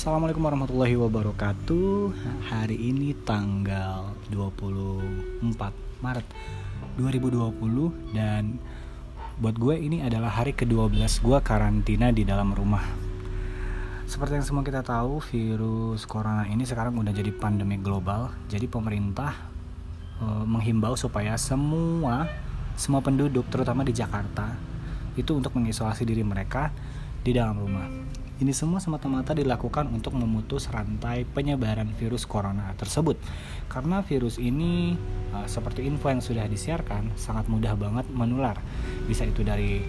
Assalamualaikum warahmatullahi wabarakatuh. Hari ini tanggal 24 Maret 2020 Dan buat gue ini adalah hari ke-12 gue karantina di dalam rumah. Seperti yang semua kita tahu virus corona ini sekarang udah jadi pandemi global. Jadi pemerintah e, menghimbau supaya semua semua penduduk terutama di Jakarta itu untuk mengisolasi diri mereka di dalam rumah. Ini semua semata-mata dilakukan untuk memutus rantai penyebaran virus corona tersebut. Karena virus ini uh, seperti info yang sudah disiarkan sangat mudah banget menular. Bisa itu dari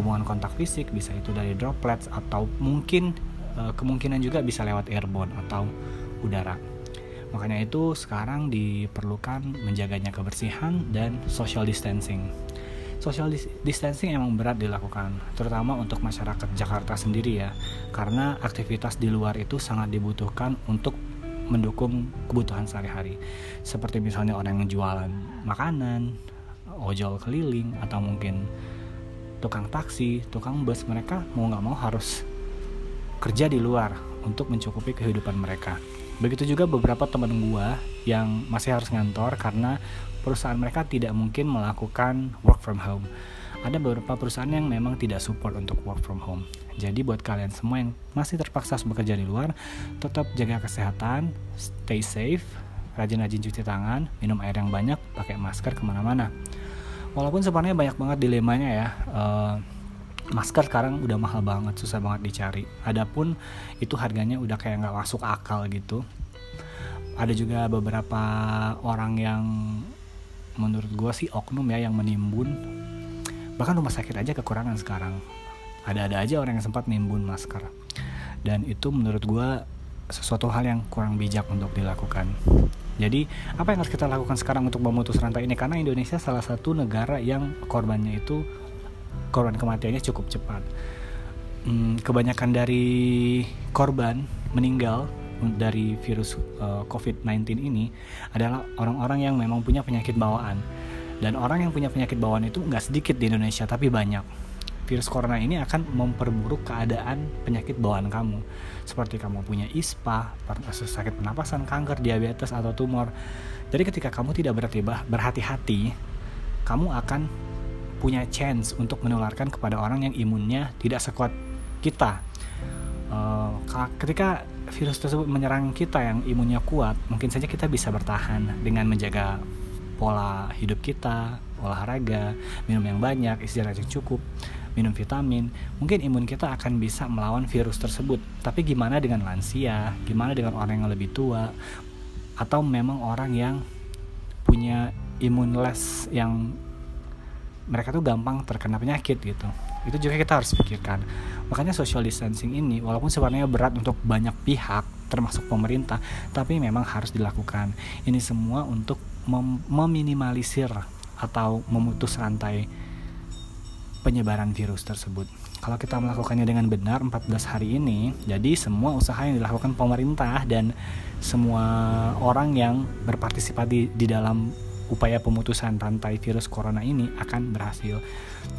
hubungan kontak fisik, bisa itu dari droplets atau mungkin uh, kemungkinan juga bisa lewat airborne atau udara. Makanya itu sekarang diperlukan menjaganya kebersihan dan social distancing social distancing emang berat dilakukan, terutama untuk masyarakat Jakarta sendiri ya, karena aktivitas di luar itu sangat dibutuhkan untuk mendukung kebutuhan sehari-hari, seperti misalnya orang yang jualan makanan, ojol keliling, atau mungkin tukang taksi, tukang bus, mereka mau nggak mau harus kerja di luar untuk mencukupi kehidupan mereka. Begitu juga beberapa teman gua yang masih harus ngantor karena perusahaan mereka tidak mungkin melakukan work from home. Ada beberapa perusahaan yang memang tidak support untuk work from home. Jadi buat kalian semua yang masih terpaksa bekerja di luar, tetap jaga kesehatan, stay safe, rajin-rajin cuci tangan, minum air yang banyak, pakai masker ke mana-mana. Walaupun sebenarnya banyak banget dilemanya ya. Uh, masker sekarang udah mahal banget, susah banget dicari. Adapun itu harganya udah kayak nggak masuk akal gitu. Ada juga beberapa orang yang menurut gue sih oknum ya yang menimbun. Bahkan rumah sakit aja kekurangan sekarang. Ada-ada aja orang yang sempat nimbun masker. Dan itu menurut gue sesuatu hal yang kurang bijak untuk dilakukan. Jadi apa yang harus kita lakukan sekarang untuk memutus rantai ini? Karena Indonesia salah satu negara yang korbannya itu korban kematiannya cukup cepat hmm, kebanyakan dari korban meninggal dari virus uh, eh, COVID-19 ini adalah orang-orang yang memang punya penyakit bawaan. Dan orang yang punya penyakit bawaan itu nggak sedikit di Indonesia, tapi banyak. Virus corona ini akan memperburuk keadaan penyakit bawaan kamu. Seperti kamu punya ISPA, sakit pernapasan, kanker, diabetes, atau tumor. Jadi ketika kamu tidak berhati-hati, kamu akan punya chance untuk menularkan kepada orang yang imunnya tidak sekuat kita. Uh, ketika virus tersebut menyerang kita yang imunnya kuat, mungkin saja kita bisa bertahan dengan menjaga pola hidup kita, olahraga, minum yang banyak, istirahat yang cukup, minum vitamin, mungkin imun kita akan bisa melawan virus tersebut. Tapi gimana dengan lansia? Gimana dengan orang yang lebih tua? Atau memang orang yang punya imun less yang mereka tuh gampang terkena penyakit gitu. Itu juga kita harus pikirkan. Makanya social distancing ini walaupun sebenarnya berat untuk banyak pihak termasuk pemerintah tapi memang harus dilakukan. Ini semua untuk mem meminimalisir atau memutus rantai penyebaran virus tersebut. Kalau kita melakukannya dengan benar 14 hari ini jadi semua usaha yang dilakukan pemerintah dan semua orang yang berpartisipasi di dalam upaya pemutusan rantai virus corona ini akan berhasil.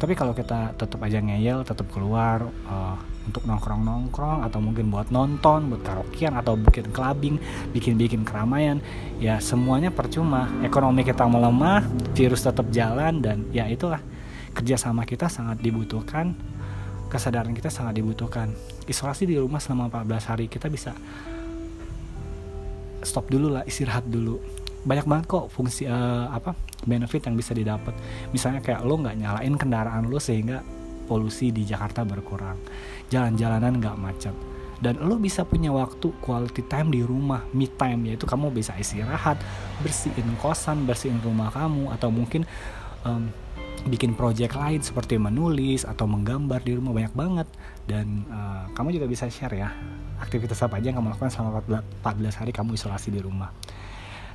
Tapi kalau kita tetap aja ngeyel, tetap keluar uh, untuk nongkrong-nongkrong atau mungkin buat nonton, buat karaokean atau bikin clubbing, bikin-bikin keramaian, ya semuanya percuma. Ekonomi kita melemah, virus tetap jalan dan ya itulah kerjasama kita sangat dibutuhkan, kesadaran kita sangat dibutuhkan. Isolasi di rumah selama 14 hari kita bisa stop dulu lah, istirahat dulu banyak banget kok fungsi uh, apa benefit yang bisa didapat. Misalnya kayak lo nggak nyalain kendaraan lo sehingga polusi di Jakarta berkurang jalan-jalanan nggak macet dan lo bisa punya waktu quality time di rumah me time yaitu kamu bisa istirahat bersihin kosan bersihin rumah kamu atau mungkin um, bikin project lain seperti menulis atau menggambar di rumah banyak banget. Dan uh, kamu juga bisa share ya aktivitas apa aja yang kamu lakukan selama 14 hari kamu isolasi di rumah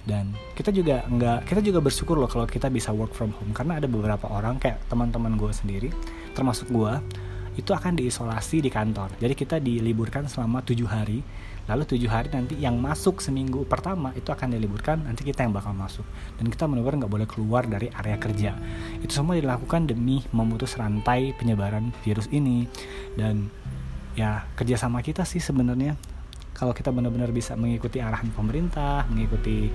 dan kita juga nggak kita juga bersyukur loh kalau kita bisa work from home. Karena ada beberapa orang kayak teman-teman gue sendiri termasuk gue itu akan diisolasi di kantor. Jadi kita diliburkan selama tujuh hari. Lalu tujuh hari nanti yang masuk seminggu pertama itu akan diliburkan nanti kita yang bakal masuk. Dan kita benar-benar nggak boleh keluar dari area kerja. Itu semua dilakukan demi memutus rantai penyebaran virus ini. Dan ya kerjasama kita sih sebenarnya kalau kita benar-benar bisa mengikuti arahan pemerintah mengikuti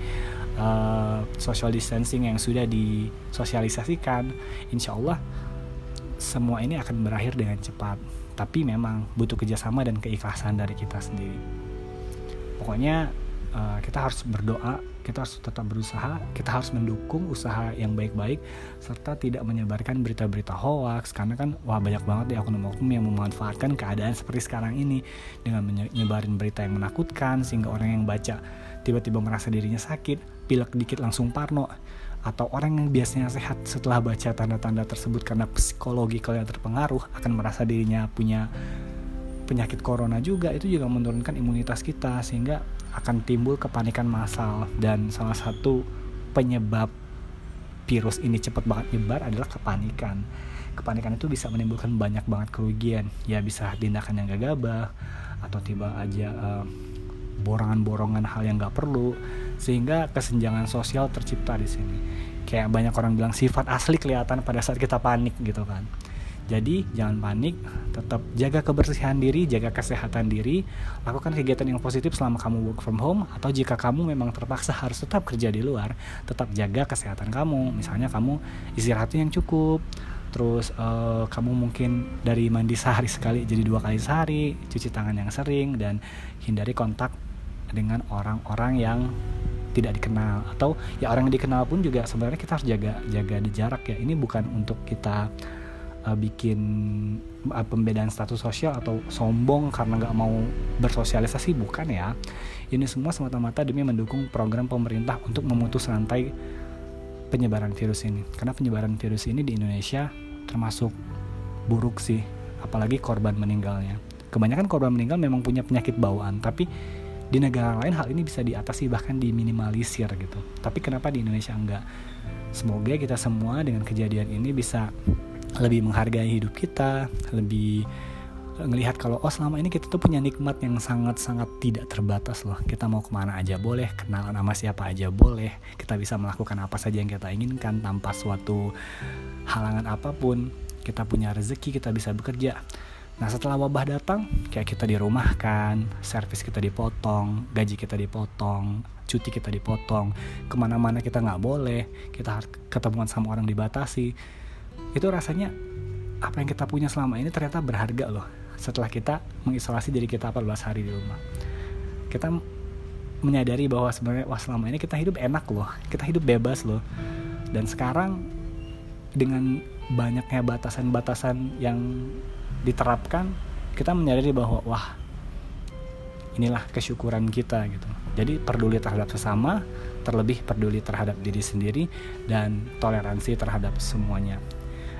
uh, social distancing yang sudah disosialisasikan insya Allah semua ini akan berakhir dengan cepat. Tapi memang butuh kerjasama dan keikhlasan dari kita sendiri. Pokoknya uh, kita harus berdoa kita harus tetap berusaha kita harus mendukung usaha yang baik-baik serta tidak menyebarkan berita-berita hoax karena kan wah banyak banget ya oknum-oknum yang memanfaatkan keadaan seperti sekarang ini dengan menyebarin berita yang menakutkan sehingga orang yang baca tiba-tiba merasa dirinya sakit pilek dikit langsung parno atau orang yang biasanya sehat setelah baca tanda-tanda tersebut karena psikologi yang terpengaruh akan merasa dirinya punya penyakit corona juga. Itu juga menurunkan imunitas kita sehingga akan timbul kepanikan massal dan salah satu penyebab virus ini cepat banget nyebar adalah kepanikan. Kepanikan itu bisa menimbulkan banyak banget kerugian. Ya bisa tindakan yang gagabah atau tiba aja uh, borongan-borongan hal yang gak perlu sehingga kesenjangan sosial tercipta di sini. Kayak banyak orang bilang sifat asli kelihatan pada saat kita panik gitu kan. Jadi jangan panik, tetap jaga kebersihan diri, jaga kesehatan diri, lakukan kegiatan yang positif selama kamu work from home atau jika kamu memang terpaksa harus tetap kerja di luar, tetap jaga kesehatan kamu. Misalnya kamu istirahatnya yang cukup, terus uh, kamu mungkin dari mandi sehari sekali jadi dua kali sehari, cuci tangan yang sering dan hindari kontak dengan orang-orang yang tidak dikenal atau ya orang yang dikenal pun juga sebenarnya kita harus jaga jaga jarak ya. Ini bukan untuk kita uh, bikin uh, pembedaan status sosial atau sombong karena nggak mau bersosialisasi bukan ya. Ini semua semata-mata demi mendukung program pemerintah untuk memutus rantai penyebaran virus ini. Karena penyebaran virus ini di Indonesia termasuk buruk sih apalagi korban meninggalnya. Kebanyakan korban meninggal memang punya penyakit bawaan tapi di negara lain hal ini bisa diatasi bahkan diminimalisir gitu. Tapi kenapa di Indonesia enggak? Semoga kita semua dengan kejadian ini bisa lebih menghargai hidup kita lebih ngelihat kalau oh selama ini kita tuh punya nikmat yang sangat-sangat tidak terbatas loh. Kita mau ke mana aja boleh kenal nama siapa aja boleh. Kita bisa melakukan apa saja yang kita inginkan tanpa suatu halangan apa pun. Kita punya rezeki kita bisa bekerja. Nah setelah wabah datang, kayak kita dirumahkan, servis kita dipotong, gaji kita dipotong, cuti kita dipotong, ke mana-mana kita nggak boleh, kita ketemuan sama orang dibatasi, itu rasanya apa yang kita punya selama ini ternyata berharga loh setelah kita mengisolasi diri kita 14 hari di rumah. Kita menyadari bahwa sebenarnya wah selama ini kita hidup enak loh kita hidup bebas loh. Dan sekarang dengan banyaknya batasan-batasan yang diterapkan kita menyadari bahwa wah inilah kesyukuran kita gitu. Jadi peduli terhadap sesama terlebih peduli terhadap diri sendiri dan toleransi terhadap semuanya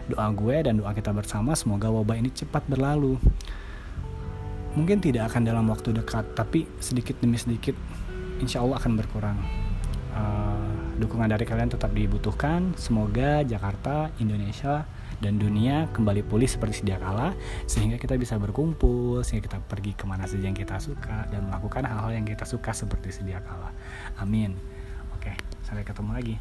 doa gue dan doa kita bersama semoga wabah ini cepat berlalu. Mungkin tidak akan dalam waktu dekat tapi sedikit demi sedikit insya Allah akan berkurang. Uh, dukungan dari kalian tetap dibutuhkan. Semoga Jakarta Indonesia dan dunia kembali pulih seperti sedia kala sehingga kita bisa berkumpul sehingga kita pergi ke mana saja yang kita suka dan melakukan hal-hal yang kita suka seperti sedia kala. Amin. Oke sampai ketemu lagi